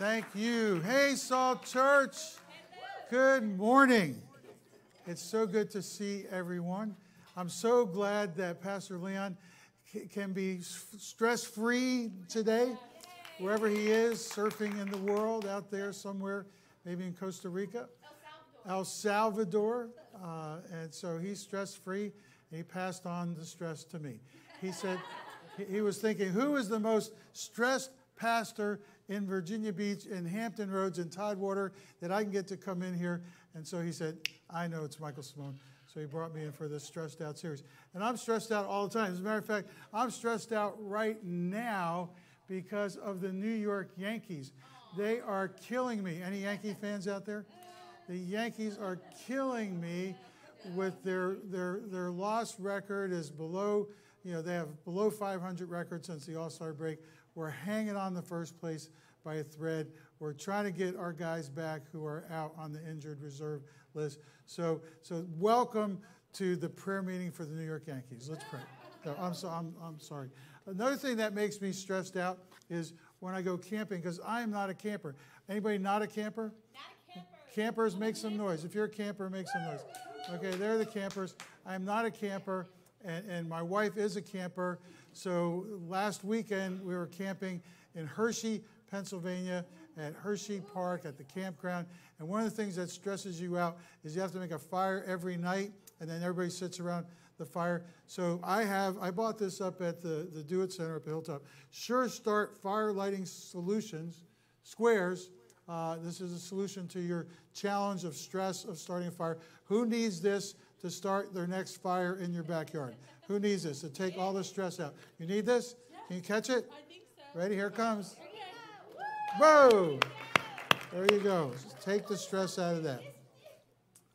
Thank you. Hey, Salt Church. Good morning. It's so good to see everyone. I'm so glad that Pastor Leon can be stress free today, wherever he is, surfing in the world out there somewhere, maybe in Costa Rica, El Salvador. Uh, and so he's stress free. He passed on the stress to me. He said, he was thinking, who is the most stressed pastor in Virginia Beach, in Hampton Roads, in Tidewater that I can get to come in here? And so he said, I know it's Michael Simone. So he brought me in for this stressed out series. And I'm stressed out all the time. As a matter of fact, I'm stressed out right now because of the New York Yankees. They are killing me. Any Yankee fans out there? The Yankees are killing me with their their their loss record is below, you know, they have below 500 records since the All-Star break. We're hanging on the first place by a thread. We're trying to get our guys back who are out on the injured reserve list. So, so welcome to the prayer meeting for the New York Yankees. Let's pray. No, I'm, so, I'm, I'm sorry. Another thing that makes me stressed out is when I go camping, because I am not a camper. Anybody not a camper? Not a camper. Campers, make some noise. If you're a camper, make some noise. Okay, they're the campers. I'm not a camper, and, and my wife is a camper. So last weekend, we were camping in Hershey, Pennsylvania, at Hershey Park at the campground. And one of the things that stresses you out is you have to make a fire every night, and then everybody sits around the fire. So I have, I bought this up at the, the Do It Center up at Hilltop. Sure Start Fire Lighting Solutions, squares. Uh, this is a solution to your challenge of stress of starting a fire. Who needs this to start their next fire in your backyard? Who needs this to take all the stress out? You need this? Can you catch it? I think so. Ready? Here it comes. Whoa! There you go. Take the stress out of that.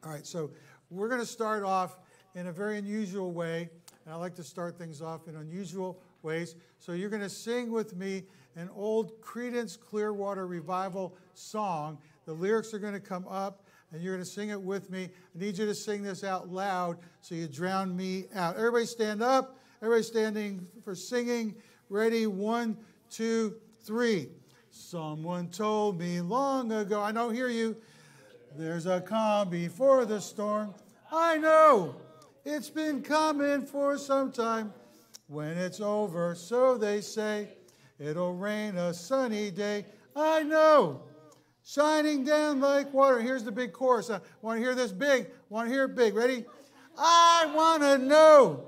All right, so we're going to start off in a very unusual way, and I like to start things off in unusual ways. So you're going to sing with me an old Creedence Clearwater Revival song. The lyrics are going to come up, and you're going to sing it with me. I need you to sing this out loud so you drown me out. Everybody stand up. Everybody standing for singing. Ready? One, two, three. Someone told me long ago, I don't hear you, there's a calm before the storm. I know it's been coming for some time. When it's over, so they say, it'll rain a sunny day. I know, shining down like water. Here's the big chorus. Uh, I want to hear this big. Want to hear it big. Ready? I want to know.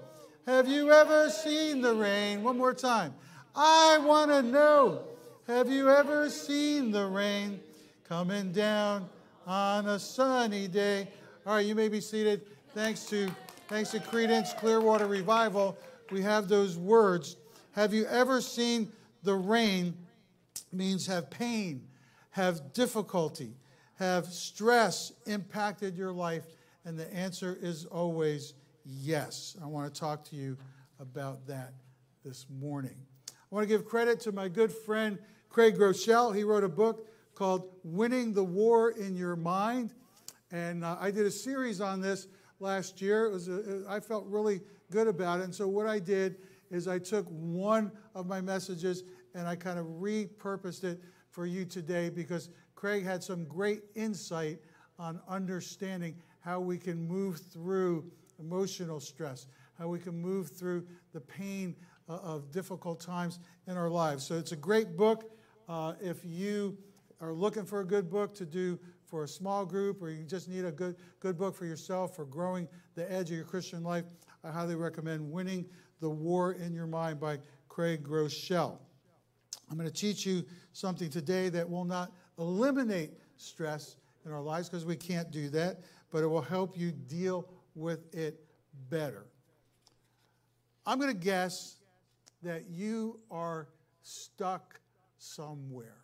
Have you ever seen the rain? One more time. I want to know. Have you ever seen the rain coming down on a sunny day? All right, you may be seated. Thanks to thanks to Creedence Clearwater Revival, we have those words. Have you ever seen the rain means have pain, have difficulty, have stress impacted your life? And the answer is always yes. I want to talk to you about that this morning. I want to give credit to my good friend Craig Groeschel. He wrote a book called Winning the War in Your Mind. And uh, I did a series on this last year. It was a, I felt really good about it. And so what I did is I took one of my messages and I kind of repurposed it for you today because Craig had some great insight on understanding how we can move through emotional stress, how we can move through the pain uh, of difficult times in our lives. So it's a great book. Uh, if you are looking for a good book to do for a small group or you just need a good, good book for yourself for growing the edge of your Christian life, I highly recommend Winning the War in Your Mind by Craig Groeschel. I'm going to teach you something today that will not eliminate stress in our lives because we can't do that, but it will help you deal with it better. I'm going to guess that you are stuck somewhere.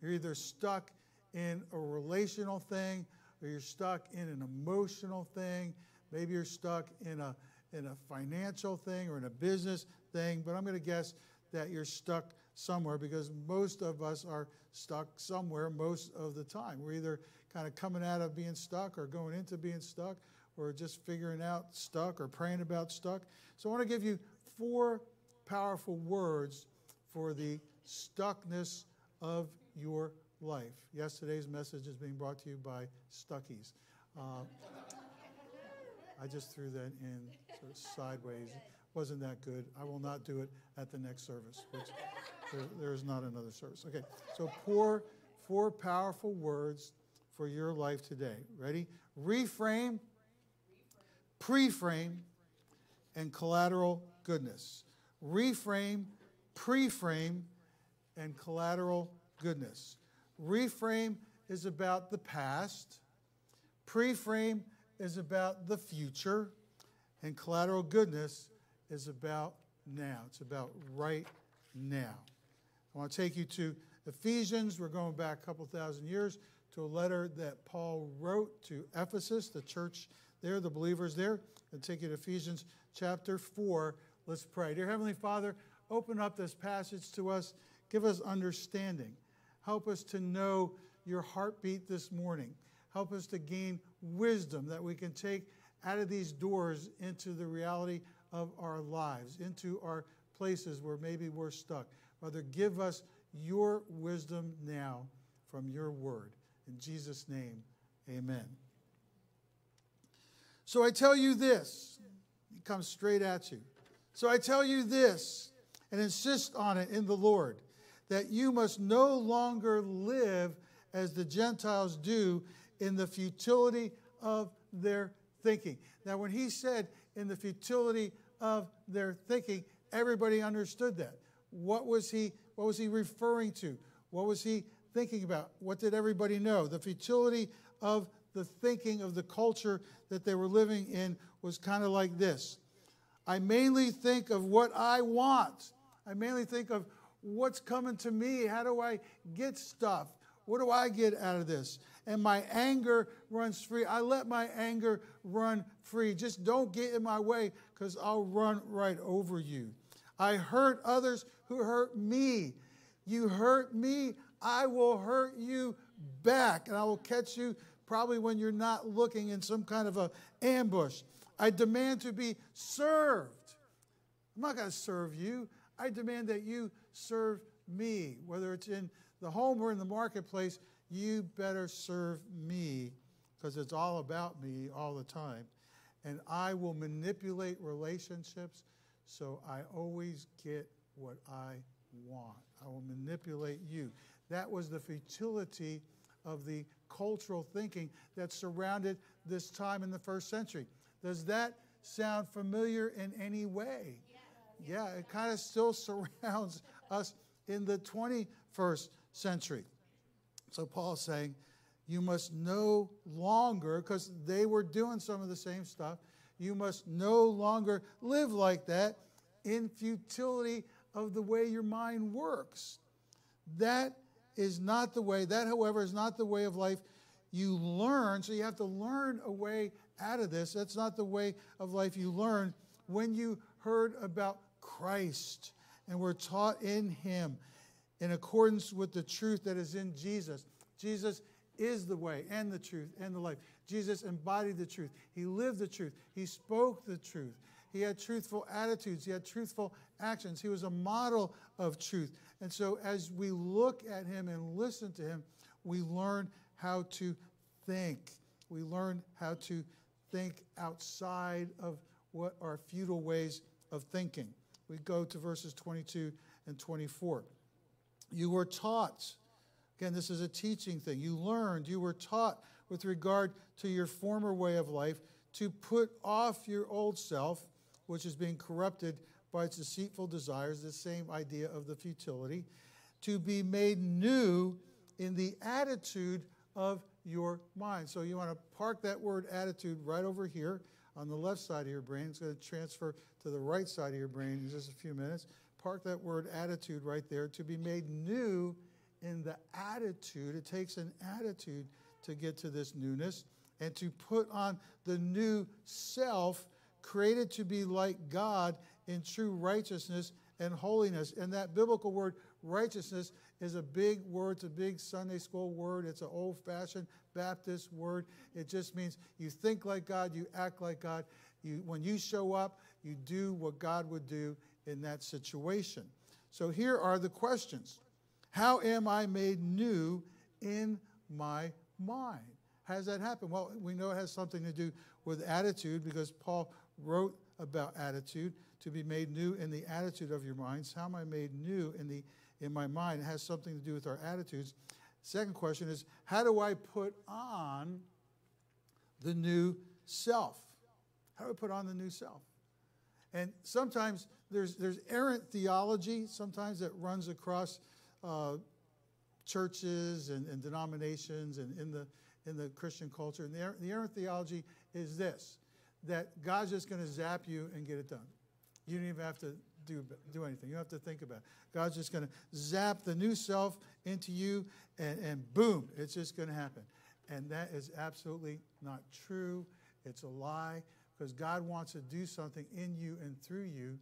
You're either stuck in a relational thing or you're stuck in an emotional thing. Maybe you're stuck in a, in a financial thing or in a business thing, but I'm going to guess that you're stuck somewhere because most of us are stuck somewhere most of the time. We're either kind of coming out of being stuck or going into being stuck or just figuring out stuck or praying about stuck. So I want to give you four powerful words for the stuckness of your life. Yesterday's message is being brought to you by Stuckey's. Uh, I just threw that in sort of sideways. Wasn't that good? I will not do it at the next service, which there, there is not another service. Okay, so four, four powerful words for your life today. Ready? Reframe, preframe, and collateral goodness. Reframe, preframe, and collateral goodness. Reframe is about the past, preframe is about the future, and collateral goodness is about now. It's about right now. I want to take you to Ephesians. We're going back a couple thousand years to a letter that Paul wrote to Ephesus, the church there, the believers there. I'll take you to Ephesians chapter 4. Let's pray. Dear Heavenly Father, open up this passage to us. Give us understanding. Help us to know your heartbeat this morning. Help us to gain wisdom that we can take out of these doors into the reality of our lives, into our places where maybe we're stuck. Father, give us your wisdom now from your word. In Jesus' name, amen. So I tell you this, it comes straight at you. So I tell you this, and insist on it in the Lord, that you must no longer live as the Gentiles do in the futility of their thinking. Now, when he said in the futility of their thinking, everybody understood that. What was he, what was he referring to? What was he thinking about? What did everybody know? The futility of the thinking of the culture that they were living in was kind of like this I mainly think of what I want. I mainly think of what's coming to me. How do I get stuff? What do I get out of this? And my anger runs free. I let my anger run free. Just don't get in my way because I'll run right over you. I hurt others who hurt me. You hurt me, I will hurt you back, and I will catch you probably when you're not looking in some kind of a ambush. I demand to be served. I'm not going to serve you. I demand that you serve me, whether it's in the home or in the marketplace. You better serve me because it's all about me all the time. And I will manipulate relationships so I always get what I want. I will manipulate you. That was the futility of the cultural thinking that surrounded this time in the first century. Does that sound familiar in any way? Yeah, it kind of still surrounds us in the 21st century. So Paul's saying, you must no longer, because they were doing some of the same stuff, you must no longer live like that in futility of the way your mind works. That is not the way, that, however, is not the way of life you learn. So you have to learn a way out of this. That's not the way of life you learn when you heard about Christ and were taught in Him in accordance with the truth that is in Jesus. Jesus is the way and the truth and the life. Jesus embodied the truth. He lived the truth. He spoke the truth. He had truthful attitudes. He had truthful actions. He was a model of truth. And so as we look at him and listen to him, we learn how to think. We learn how to think outside of what are futile ways of thinking. We go to verses 22 and 24. You were taught, again, this is a teaching thing. You learned, you were taught with regard to your former way of life to put off your old self which is being corrupted by its deceitful desires, the same idea of the futility, to be made new in the attitude of your mind. So you want to park that word attitude right over here on the left side of your brain. It's going to transfer to the right side of your brain in just a few minutes. Park that word attitude right there. To be made new in the attitude. It takes an attitude to get to this newness and to put on the new self created to be like God in true righteousness and holiness. And that biblical word righteousness is a big word, it's a big Sunday school word, it's an old fashioned Baptist word. It just means you think like God, you act like God. You, when you show up, you do what God would do in that situation. So here are the questions How am I made new in my mind. How does that happen? Well, we know it has something to do with attitude because Paul wrote about attitude to be made new in the attitude of your minds. How am I made new in the in my mind? It has something to do with our attitudes. Second question is how do I put on the new self? How do I put on the new self? And sometimes there's there's errant theology sometimes that runs across uh, churches and, and, denominations and in the in the Christian culture. And the, the errant theology is this that God's just going to zap you and get it done. You don't even have to do, do anything. You don't have to think about it. God's just going to zap the new self into you, and, and boom, it's just going to happen. And that is absolutely not true. It's a lie because God wants to do something in you and through you,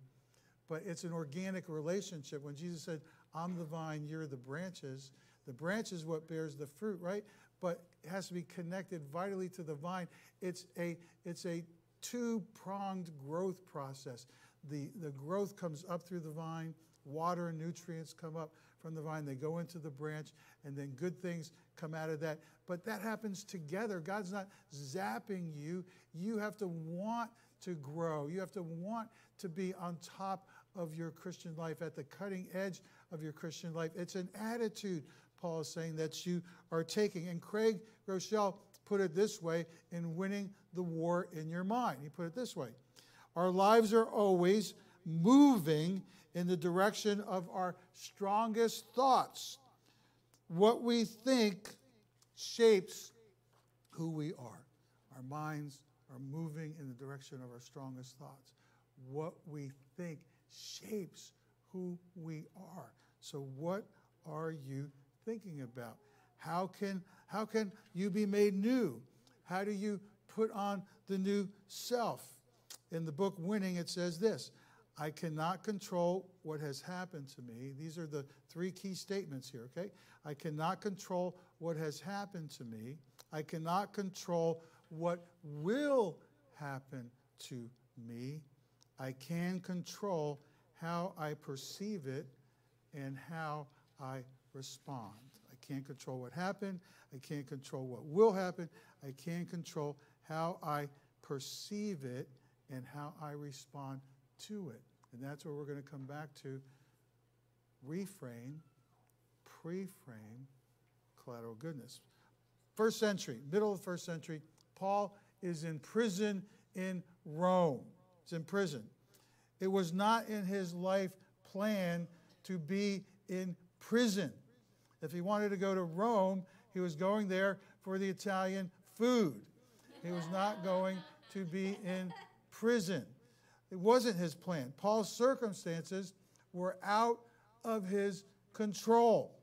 but it's an organic relationship. When Jesus said, I'm the vine, you're the branches, the branch is what bears the fruit, right? But it has to be connected vitally to the vine. It's a, it's a two pronged growth process. The, the growth comes up through the vine, water and nutrients come up from the vine, they go into the branch, and then good things come out of that. But that happens together. God's not zapping you. You have to want to grow, you have to want to be on top of your Christian life, at the cutting edge of your Christian life. It's an attitude, Paul is saying, that you are taking. And Craig Groeschel put it this way in winning the war in your mind. He put it this way Our lives are always moving in the direction of our strongest thoughts. What we think shapes who we are. Our minds are moving in the direction of our strongest thoughts. What we think shapes who we are. So, what are you thinking about? How can, how can you be made new? How do you put on the new self? In the book Winning, it says this I cannot control what has happened to me. These are the three key statements here, okay? I cannot control what has happened to me. I cannot control what will happen to me. I can control how I perceive it and how I respond. I can't control what happened. I can't control what will happen. I can control how I perceive it and how I respond to it. And that's where we're going to come back to reframe, pre-frame, collateral goodness. First century, middle of the first century, Paul is in prison in Rome. He's in prison. It was not in his life plan to be in prison. If he wanted to go to Rome, he was going there for the Italian food. He was not going to be in prison. It wasn't his plan. Paul's circumstances were out of his control.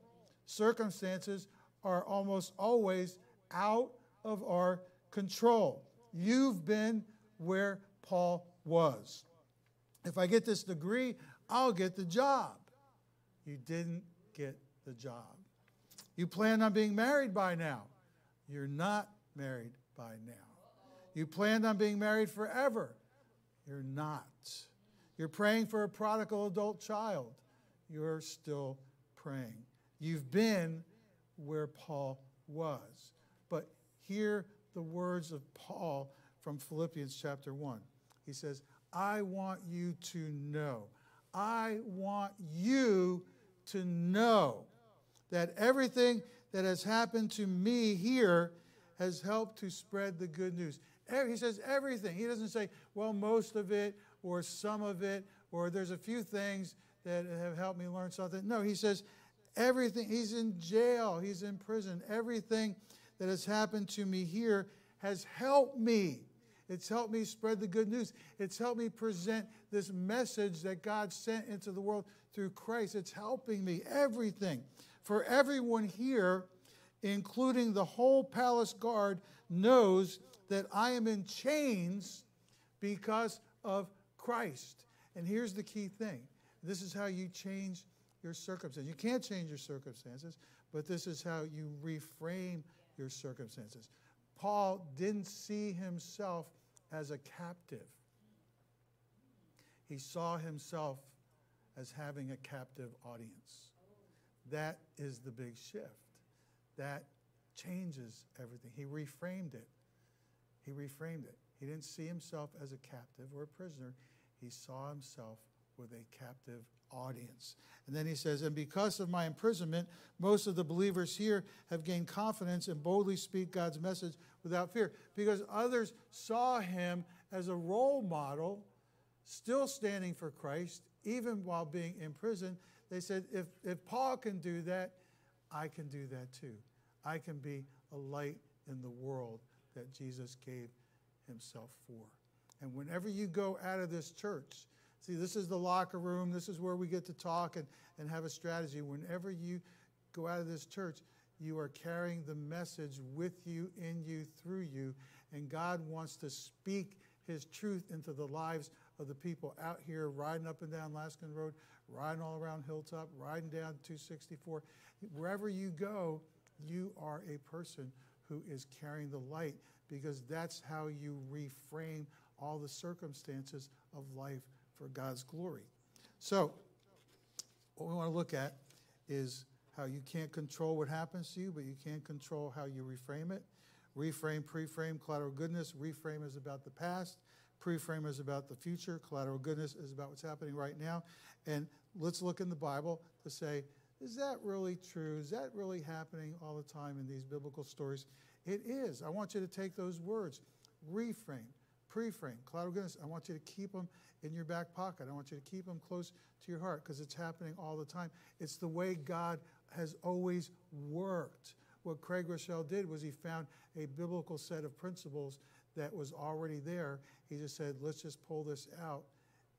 Circumstances are almost always out of our control. You've been where Paul was. If I get this degree, I'll get the job. You didn't get the job. You planned on being married by now. You're not married by now. You planned on being married forever. You're not. You're praying for a prodigal adult child. You're still praying. You've been where Paul was. But hear the words of Paul from Philippians chapter 1. He says, I want you to know. I want you to know that everything that has happened to me here has helped to spread the good news. He says everything. He doesn't say, well, most of it or some of it or there's a few things that have helped me learn something. No, he says everything. He's in jail, he's in prison. Everything that has happened to me here has helped me. It's helped me spread the good news. It's helped me present this message that God sent into the world through Christ. It's helping me. Everything. For everyone here, including the whole palace guard, knows that I am in chains because of Christ. And here's the key thing this is how you change your circumstances. You can't change your circumstances, but this is how you reframe your circumstances. Paul didn't see himself as a captive, he saw himself as having a captive audience. That is the big shift. that changes everything. He reframed it. He reframed it. He didn't see himself as a captive or a prisoner. He saw himself with a captive audience. And then he says, And because of my imprisonment, most of the believers here have gained confidence and boldly speak God's message without fear. Because others saw him as a role model, still standing for Christ, even while being in prison. They said, If, if Paul can do that, I can do that too. I can be a light in the world that Jesus gave himself for. And whenever you go out of this church, see, this is the locker room, this is where we get to talk and, and have a strategy. Whenever you go out of this church, you are carrying the message with you, in you, through you, and God wants to speak his truth into the lives of the people out here riding up and down Laskin Road, riding all around Hilltop, riding down 264. Wherever you go, you are a person who is carrying the light because that's how you reframe all the circumstances of life for God's glory. So, what we want to look at is how you can't control what happens to you, but you can control how you reframe it. Reframe, preframe, collateral goodness. Reframe is about the past. Preframe is about the future. Collateral goodness is about what's happening right now. And let's look in the Bible to say, is that really true? Is that really happening all the time in these biblical stories? It is. I want you to take those words, reframe, preframe, collateral goodness. I want you to keep them in your back pocket. I want you to keep them close to your heart because it's happening all the time. It's the way God has always worked. What Craig Groeschel did was he found a biblical set of principles that was already there. He just said, let's just pull this out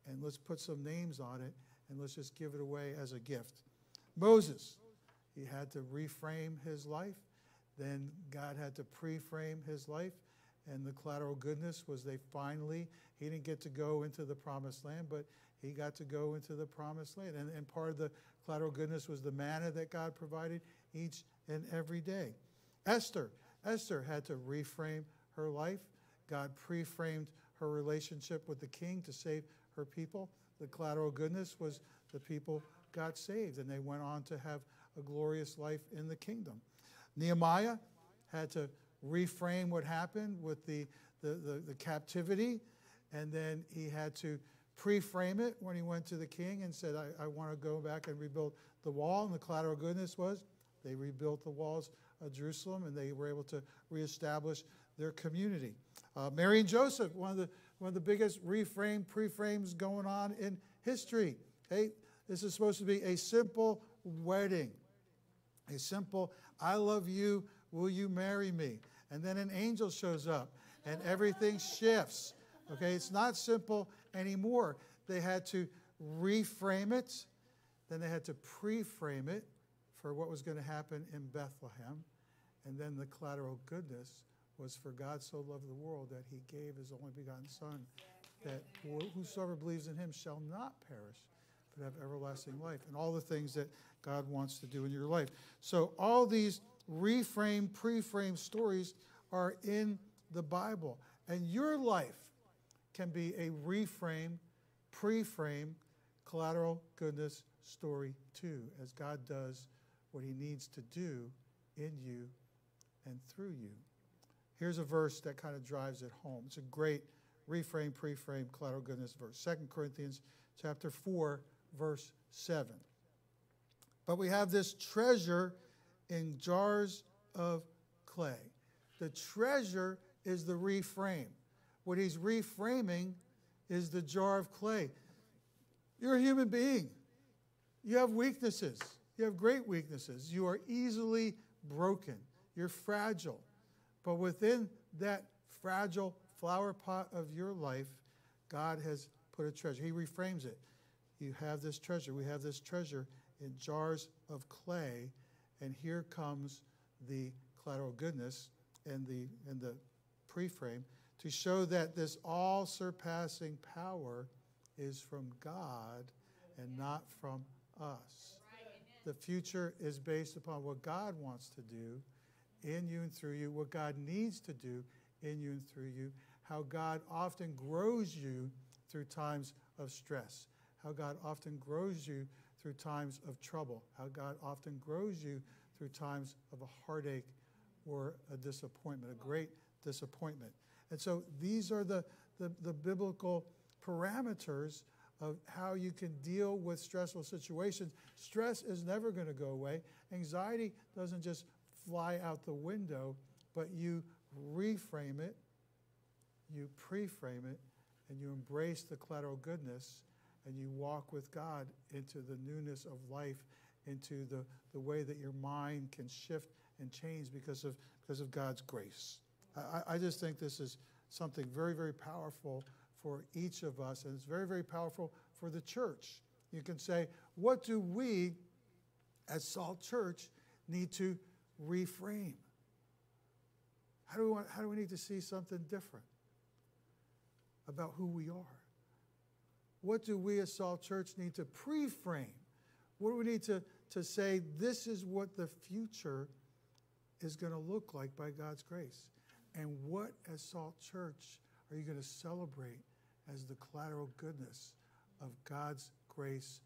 and let's put some names on it and let's just give it away as a gift. Moses, he had to reframe his life. Then God had to pre-frame his life. And the collateral goodness was they finally, he didn't get to go into the promised land, but he got to go into the promised land. And, and part of the collateral goodness was the manna that God provided each and every day. Esther, Esther had to reframe her life. God pre-framed her relationship with the king to save her people. The collateral goodness was the people got saved and they went on to have a glorious life in the kingdom. Nehemiah had to reframe what happened with the, the, the, the captivity, and then he had to pre-frame it when he went to the king and said, I, I want to go back and rebuild the wall. And the collateral goodness was they rebuilt the walls of Jerusalem and they were able to reestablish their community. Uh, Mary and Joseph, one of the one of the biggest reframe, pre-frames going on in history. Hey, this is supposed to be a simple wedding. A simple, I love you, will you marry me? And then an angel shows up and everything shifts. Okay, it's not simple anymore. They had to reframe it, then they had to pre frame it for what was going to happen in Bethlehem. And then the collateral goodness was for God so loved the world that he gave his only begotten Son, that whosoever believes in him shall not perish, but have everlasting life, and all the things that God wants to do in your life. So, all these reframe, pre frame stories are in the Bible. And your life can be a reframe, pre frame, collateral goodness story too, as God does what he needs to do in you and through you. Here's a verse that kind of drives it home. It's a great reframe, pre-frame, collateral goodness verse. 2 Corinthians chapter 4, verse 7. But we have this treasure in jars of clay. The treasure is the reframe. What he's reframing is the jar of clay. You're a human being. You have weaknesses. You have great weaknesses. You are easily broken. You're fragile. But within that fragile flower pot of your life, God has put a treasure. He reframes it. You have this treasure. We have this treasure in jars of clay, and here comes the collateral goodness and the and the preframe to show that this all surpassing power is from God and not from us. The future is based upon what God wants to do in you and through you, what God needs to do in you and through you, how God often grows you through times of stress, how God often grows you through times of trouble, how God often grows you through times of a heartache or a disappointment, a great disappointment. And so these are the, the, the biblical parameters of how you can deal with stressful situations. Stress is never going to go away. Anxiety doesn't just fly out the window, but you reframe it, you pre-frame it, and you embrace the collateral goodness, and you walk with God into the newness of life, into the, the way that your mind can shift and change because of, because of God's grace. I, I just think this is something very, very powerful for each of us, and it's very, very powerful for the church. You can say, what do we as Salt Church need to reframe? How do, we want, how do we need to see something different about who we are? What do we as Salt Church need to pre frame? What do we need to, to say, this is what the future is going to look like by God's grace? And what, as Salt Church, are you going to celebrate as the collateral goodness of God's grace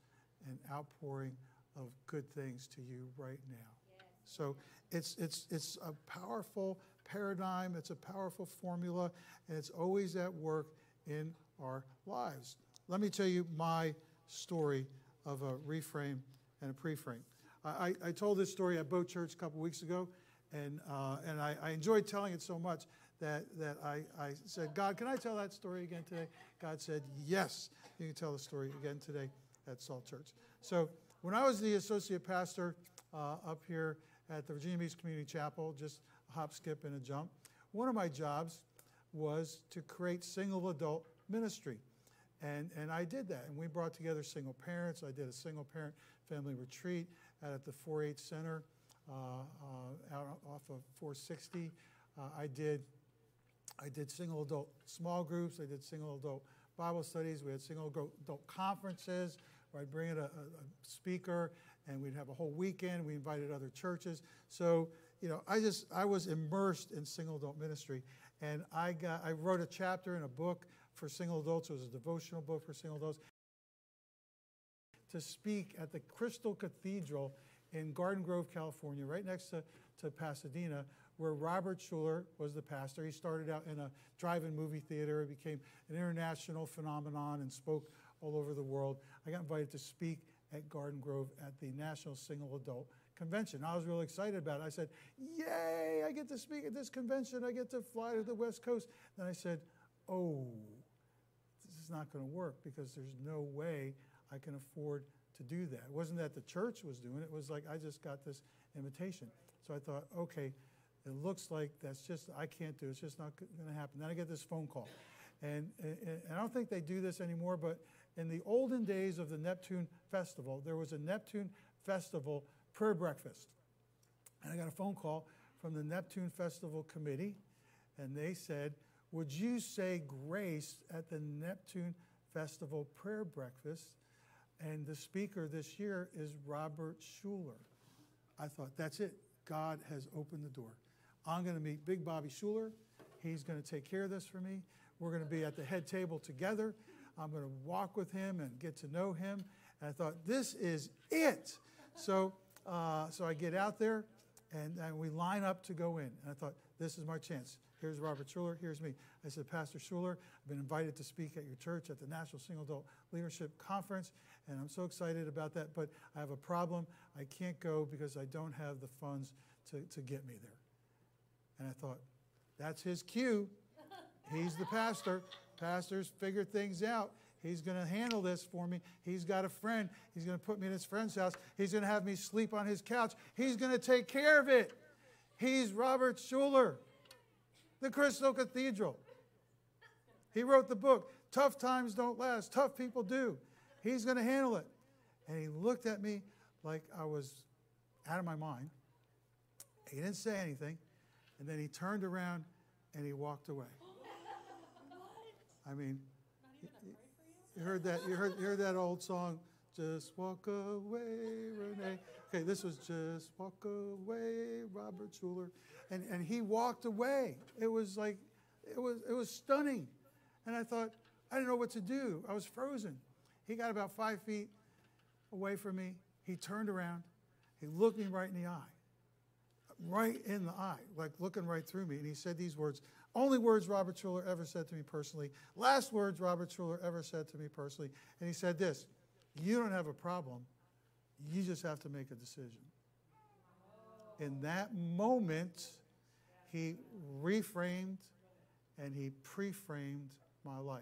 and outpouring of good things to you right now? Yes. So it's, it's, it's a powerful paradigm, it's a powerful formula, and it's always at work in our lives. Let me tell you my story of a reframe and a preframe. I, I told this story at Boat Church a couple weeks ago, and, uh, and I, I, enjoyed telling it so much that, that I, I said, God, can I tell that story again today? God said, Yes, you can tell the story again today at Salt Church. So, when I was the associate pastor uh, up here at the Virginia Beach Community Chapel, just a hop, skip, and a jump, one of my jobs was to create single adult ministry. And, and I did that. And we brought together single parents. I did a single parent family retreat at the 4 H Center uh, uh, out off of 460. Uh, I did I did single adult small groups. I did single adult Bible studies. We had single adult conferences where I'd bring in a, a, speaker and we'd have a whole weekend. We invited other churches. So, you know, I just, I was immersed in single adult ministry. And I got, I wrote a chapter in a book for single adults. It was a devotional book for single adults to speak at the Crystal Cathedral in Garden Grove, California, right next to, to Pasadena, where Robert Schuller was the pastor. He started out in a drive-in movie theater. He became an international phenomenon and spoke all over the world. I got invited to speak at Garden Grove at the National Single Adult Convention. I was really excited about it. I said, Yay, I get to speak at this convention. I get to fly to the West Coast. Then I said, Oh, is not going to work because there's no way I can afford to do that. It wasn't that the church was doing it, it was like I just got this invitation. So I thought, okay, it looks like that's just, I can't do it. It's just not going to happen. Then I get this phone call. And, and, and, I don't think they do this anymore, but in the olden days of the Neptune Festival, there was a Neptune Festival prayer breakfast. And I got a phone call from the Neptune Festival Committee, and they said, Would you say grace at the Neptune Festival prayer breakfast? And the speaker this year is Robert Schuller. I thought, that's it. God has opened the door. I'm going to meet Big Bobby Schuller. He's going to take care of this for me. We're going to be at the head table together. I'm going to walk with him and get to know him. And I thought, this is it. So, uh, so I get out there and, and we line up to go in. And I thought, this is my chance. Here's Robert Schuller. Here's me. I said, Pastor Schuller, I've been invited to speak at your church at the National Single Adult Leadership Conference, and I'm so excited about that. But I have a problem. I can't go because I don't have the funds to, to get me there. And I thought, that's his cue. He's the pastor. Pastors figure things out. He's going to handle this for me. He's got a friend. He's going to put me in his friend's house. He's going to have me sleep on his couch. He's going to take care of it. He's Robert Schuller, the Crystal Cathedral. He wrote the book, Tough Times Don't Last, Tough People Do. He's going to handle it. And he looked at me like I was out of my mind. He didn't say anything. And then he turned around and he walked away. I mean, you heard that? You heard, you heard that old song, "Just Walk Away, Renee." Okay, this was "Just Walk Away," Robert Schuller, and and he walked away. It was like, it was it was stunning, and I thought I didn't know what to do. I was frozen. He got about five feet away from me. He turned around. He looked me right in the eye. right in the eye, like looking right through me. And he said these words only words Robert Schuller ever said to me personally, last words Robert Schuller ever said to me personally. And he said this You don't have a problem, you just have to make a decision. In that moment, he reframed and he pre framed my life.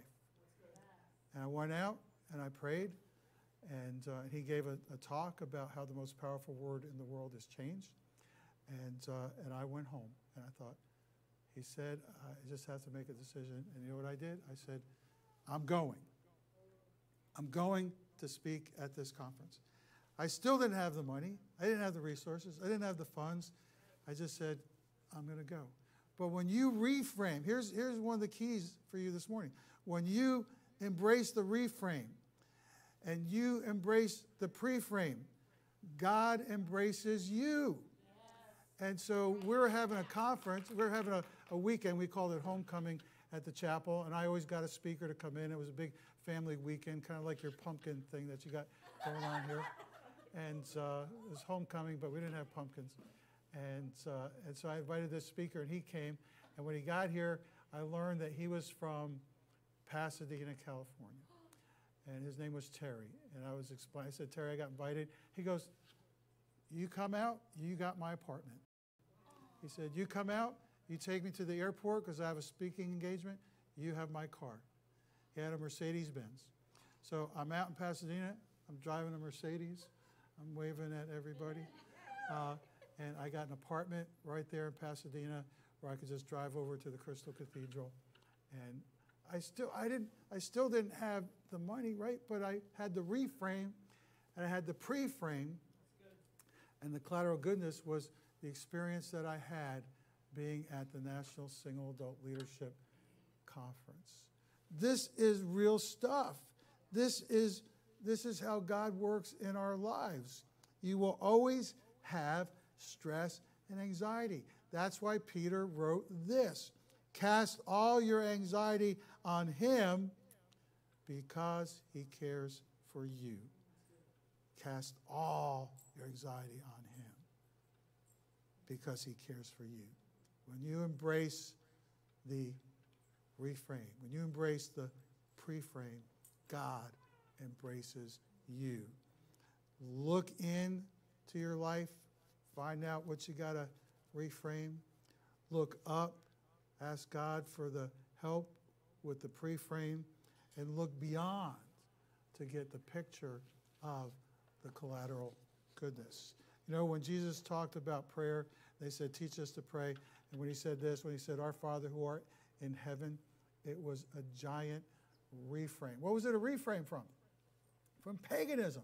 And I went out and I prayed, and uh, he gave a, a, talk about how the most powerful word in the world is changed. And, uh, and I went home and I thought, he said, I just have to make a decision. And you know what I did? I said, I'm going. I'm going to speak at this conference. I still didn't have the money. I didn't have the resources. I didn't have the funds. I just said, I'm going to go. But when you reframe, here's, here's one of the keys for you this morning. When you embrace the reframe and you embrace the preframe, God embraces you. And so we're having a conference, we're having a, a weekend. We called it Homecoming at the chapel. And I always got a speaker to come in. It was a big family weekend, kind of like your pumpkin thing that you got going on here. And uh, it was homecoming, but we didn't have pumpkins. And, uh, and so I invited this speaker, and he came. And when he got here, I learned that he was from Pasadena, California. And his name was Terry. And I was explaining, I said, Terry, I got invited. He goes, You come out, you got my apartment. He said, You come out, you take me to the airport because I have a speaking engagement, you have my car. He had a Mercedes Benz. So I'm out in Pasadena, I'm driving a Mercedes, I'm waving at everybody. Uh, and I got an apartment right there in Pasadena where I could just drive over to the Crystal Cathedral. And I still, I didn't, I still didn't have the money, right? But I had the reframe and I had the pre-frame. And the collateral goodness was the experience that I had being at the National Single Adult Leadership Conference. This is real stuff. This is, this is how God works in our lives. You will always have stress and anxiety. That's why Peter wrote this Cast all your anxiety on him because he cares for you. Cast all your anxiety on him because he cares for you. When you embrace the reframe, when you embrace the preframe, God embraces you. Look in to your life, find out what you got to reframe. Look up, ask God for the help with the preframe, and look beyond to get the picture of the collateral goodness. You know, when Jesus talked about prayer, they said, Teach us to pray. And when he said this, when he said, Our Father who art in heaven, it was a giant reframe. What was it a reframe from? From paganism,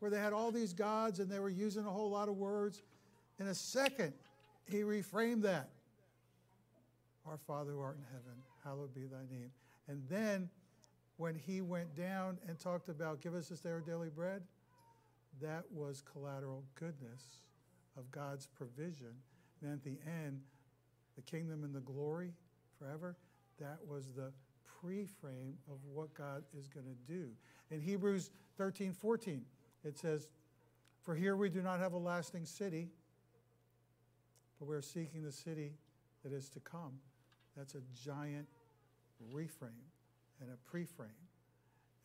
where they had all these gods and they were using a whole lot of words. In a second, he reframed that. Our Father who art in heaven, hallowed be thy name. And then when he went down and talked about, Give us this day our daily bread, that was collateral goodness of God's provision. And at the end, the kingdom and the glory forever, that was the pre-frame of what God is going to do. In Hebrews 13, 14, it says, For here we do not have a lasting city, but we're seeking the city that is to come. That's a giant reframe and a pre-frame.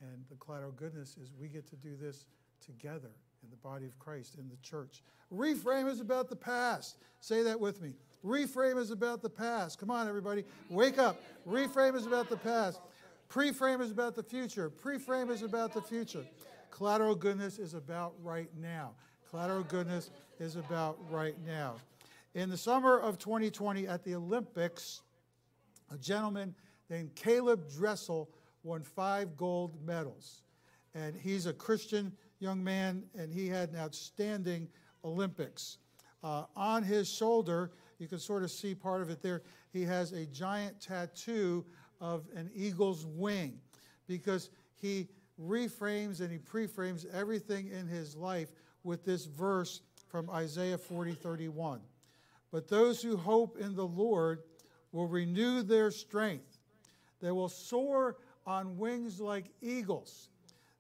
And the collateral goodness is we get to do this together in the body of Christ, in the church. Reframe is about the past. Say that with me. Reframe is about the past. Come on, everybody. Wake up. Reframe is about the past. Preframe is about the future. Preframe is about the future. Collateral goodness is about right now. Collateral goodness is about right now. In the summer of 2020 at the Olympics, a gentleman named Caleb Dressel won five gold medals. And he's a Christian young man, and he had an outstanding Olympics. Uh, on his shoulder, you can sort of see part of it there, he has a giant tattoo of an eagle's wing because he reframes and he preframes everything in his life with this verse from Isaiah 40 31. But those who hope in the Lord will renew their strength. They will soar on wings like eagles.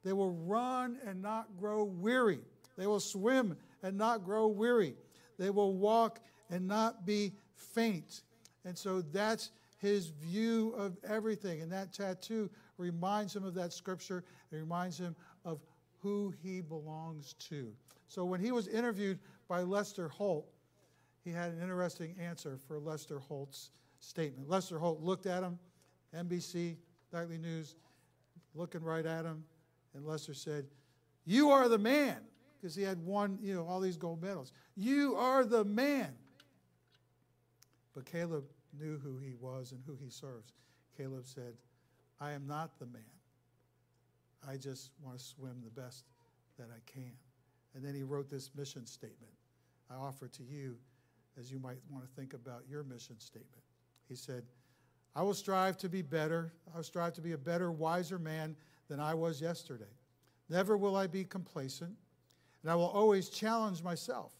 They will run and not grow weary. They will swim and not grow weary. They will walk and not be faint. And so that's his view of everything. And that tattoo reminds him of that scripture. It reminds him of who he belongs to. So when he was interviewed by Lester Holt, he had an interesting answer for Lester Holt's statement. Lester Holt looked at him, NBC, Nightly News, looking right at him, and Lester said, You are the man, because he had won, you know, all these gold medals. You are the man. But Caleb knew who he was and who he serves. Caleb said, I am not the man. I just want to swim the best that I can. And then he wrote this mission statement I offer to you as you might want to think about your mission statement. He said, I will strive to be better. I will strive to be a better, wiser man than I was yesterday. Never will I be complacent, and I will always challenge myself.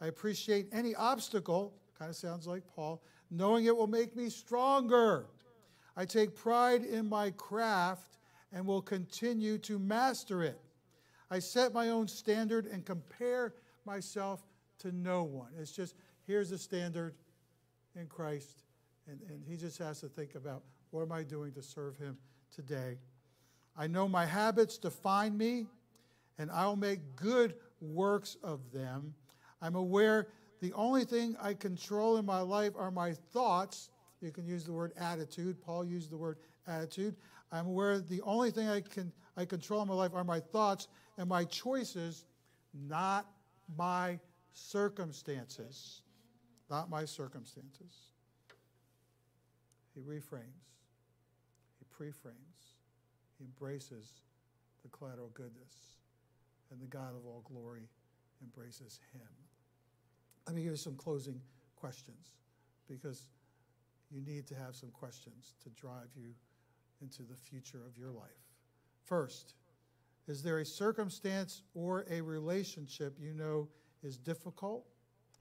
I appreciate any obstacle, kind of sounds like Paul, knowing it will make me stronger. I take pride in my craft and will continue to master it. I set my own standard and compare myself to no one. It's just, here's the standard in Christ, and, and he just has to think about what am I doing to serve him today. I know my habits define me, and I'll make good works of them. I'm aware the only thing I control in my life are my thoughts. You can use the word attitude. Paul used the word attitude. I'm aware the only thing I can I control in my life are my thoughts and my choices, not my circumstances. Not my circumstances. He reframes. He preframes. He embraces the collateral goodness. And the God of all glory embraces him. Let me give you some closing questions because you need to have some questions to drive you into the future of your life. First, is there a circumstance or a relationship you know is difficult?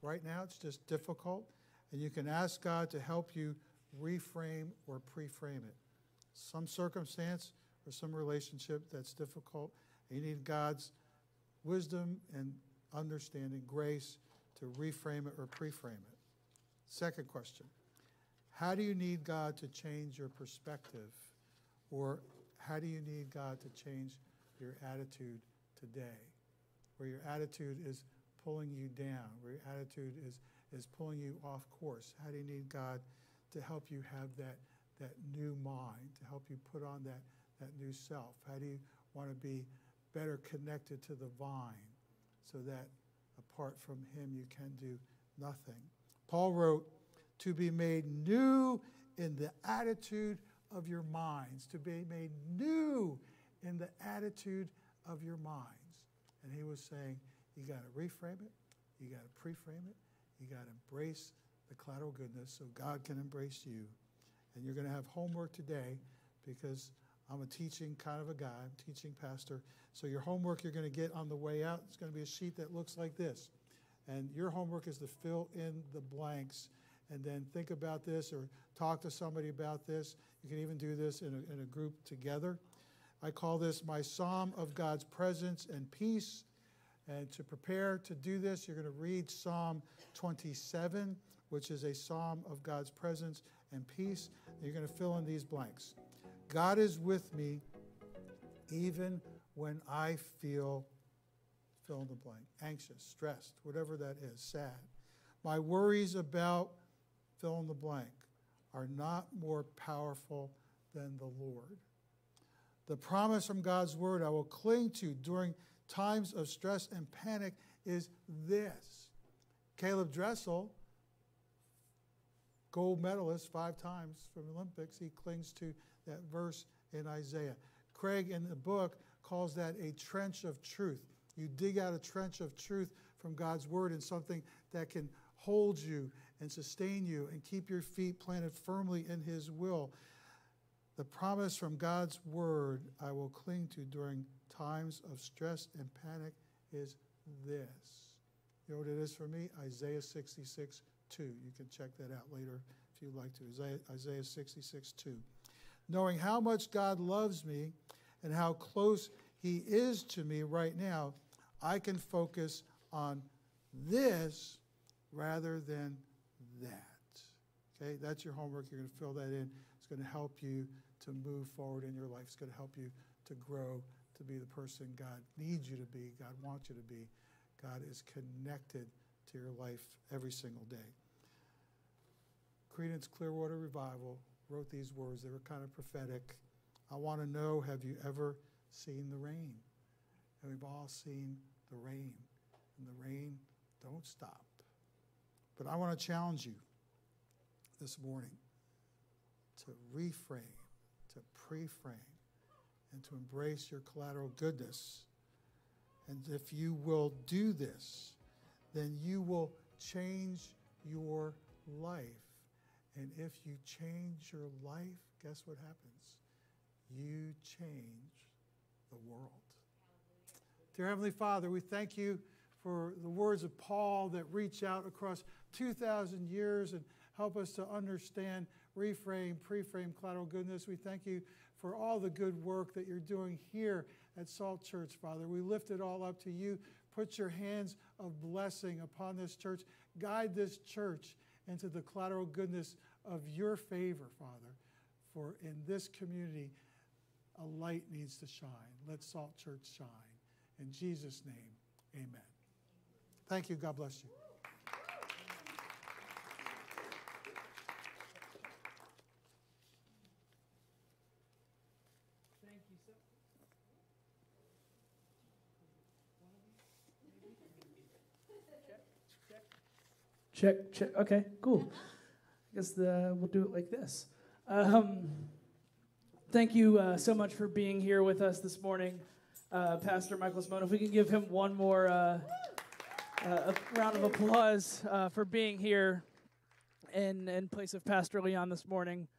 Right now, it's just difficult, and you can ask God to help you reframe or preframe it. Some circumstance or some relationship that's difficult, you need God's wisdom and understanding, grace to reframe it or preframe it. Second question How do you need God to change your perspective? Or how do you need God to change your attitude today? Where your attitude is pulling you down, where your attitude is, is pulling you off course. How do you need God to help you have that, that new mind, to help you put on that, that new self? How do you want to be better connected to the vine so that apart from Him you can do nothing? Paul wrote, To be made new in the attitude of your minds, to be made new in the attitude of your minds. And he was saying, you got to reframe it, you got to preframe it, you got to embrace the collateral goodness so God can embrace you. And you're going to have homework today because I'm a teaching kind of a guy, I'm teaching pastor. So your homework you're going to get on the way out is going to be a sheet that looks like this. And your homework is to fill in the blanks and then think about this or talk to somebody about this. You can even do this in a, in a group together. I call this my psalm of God's presence and peace. And to prepare to do this, you're going to read Psalm 27, which is a psalm of God's presence and peace. And you're going to fill in these blanks. God is with me even when I feel, fill in the blank, anxious, stressed, whatever that is, sad. My worries about, fill in the blank, are not more powerful than the Lord. The promise from God's word I will cling to during times of stress and panic is this. Caleb Dressel, gold medalist five times from Olympics, he clings to that verse in Isaiah. Craig in the book calls that a trench of truth. You dig out a trench of truth from God's word and something that can hold you and sustain you and keep your feet planted firmly in His will. The promise from God's word I will cling to during times of stress and panic is this. You know what it is for me? Isaiah 66 2. You can check that out later if you'd like to. Isaiah, Isaiah 66 2. Knowing how much God loves me and how close He is to me right now, I can focus on this rather than that. Okay, that's your homework. You're going to fill that in. It's going to help you to move forward in your life. It's going to help you to grow to be the person God needs you to be, God wants you to be. God is connected to your life every single day. Creedence Clearwater Revival wrote these words. They were kind of prophetic. I want to know have you ever seen the rain? And we've all seen the rain. And the rain don't stop. But I want to challenge you this morning to reframe, to pre-frame, and to embrace your collateral goodness. And if you will do this, then you will change your life. And if you change your life, guess what happens? You change the world. Dear Heavenly Father, we thank you for the words of Paul that reach out across 2,000 years and help us to understand, reframe, preframe collateral goodness. We thank you for all the good work that you're doing here at Salt Church, Father. We lift it all up to you. Put your hands of blessing upon this church. Guide this church into the collateral goodness of your favor, Father. For in this community, a light needs to shine. Let Salt Church shine. In Jesus' name, amen. Thank you. God bless you. Check, check. Okay, cool. I guess the, we'll do it like this. Um, thank you uh, so much for being here with us this morning, uh, Pastor Michael Simone. If we can give him one more uh, uh round of applause uh, for being here in, in place of Pastor Leon this morning.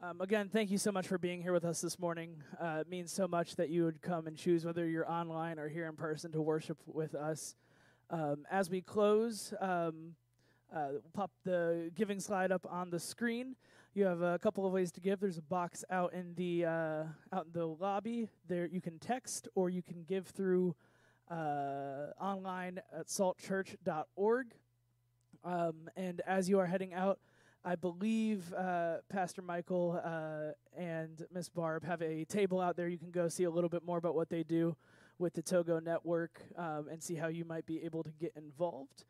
Um, again, thank you so much for being here with us this morning. Uh, it means so much that you would come and choose, whether you're online or here in person, to worship with us. Um, as we close, um, uh, pop the giving slide up on the screen. You have a couple of ways to give. There's a box out in the uh, out in the lobby. There you can text or you can give through uh, online at saltchurch.org. Um, and as you are heading out, I believe uh, Pastor Michael uh, and Miss Barb have a table out there. You can go see a little bit more about what they do with the Togo Network um, and see how you might be able to get involved.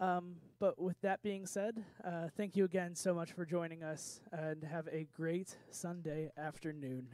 Um, but with that being said, uh, thank you again so much for joining us and have a great Sunday afternoon.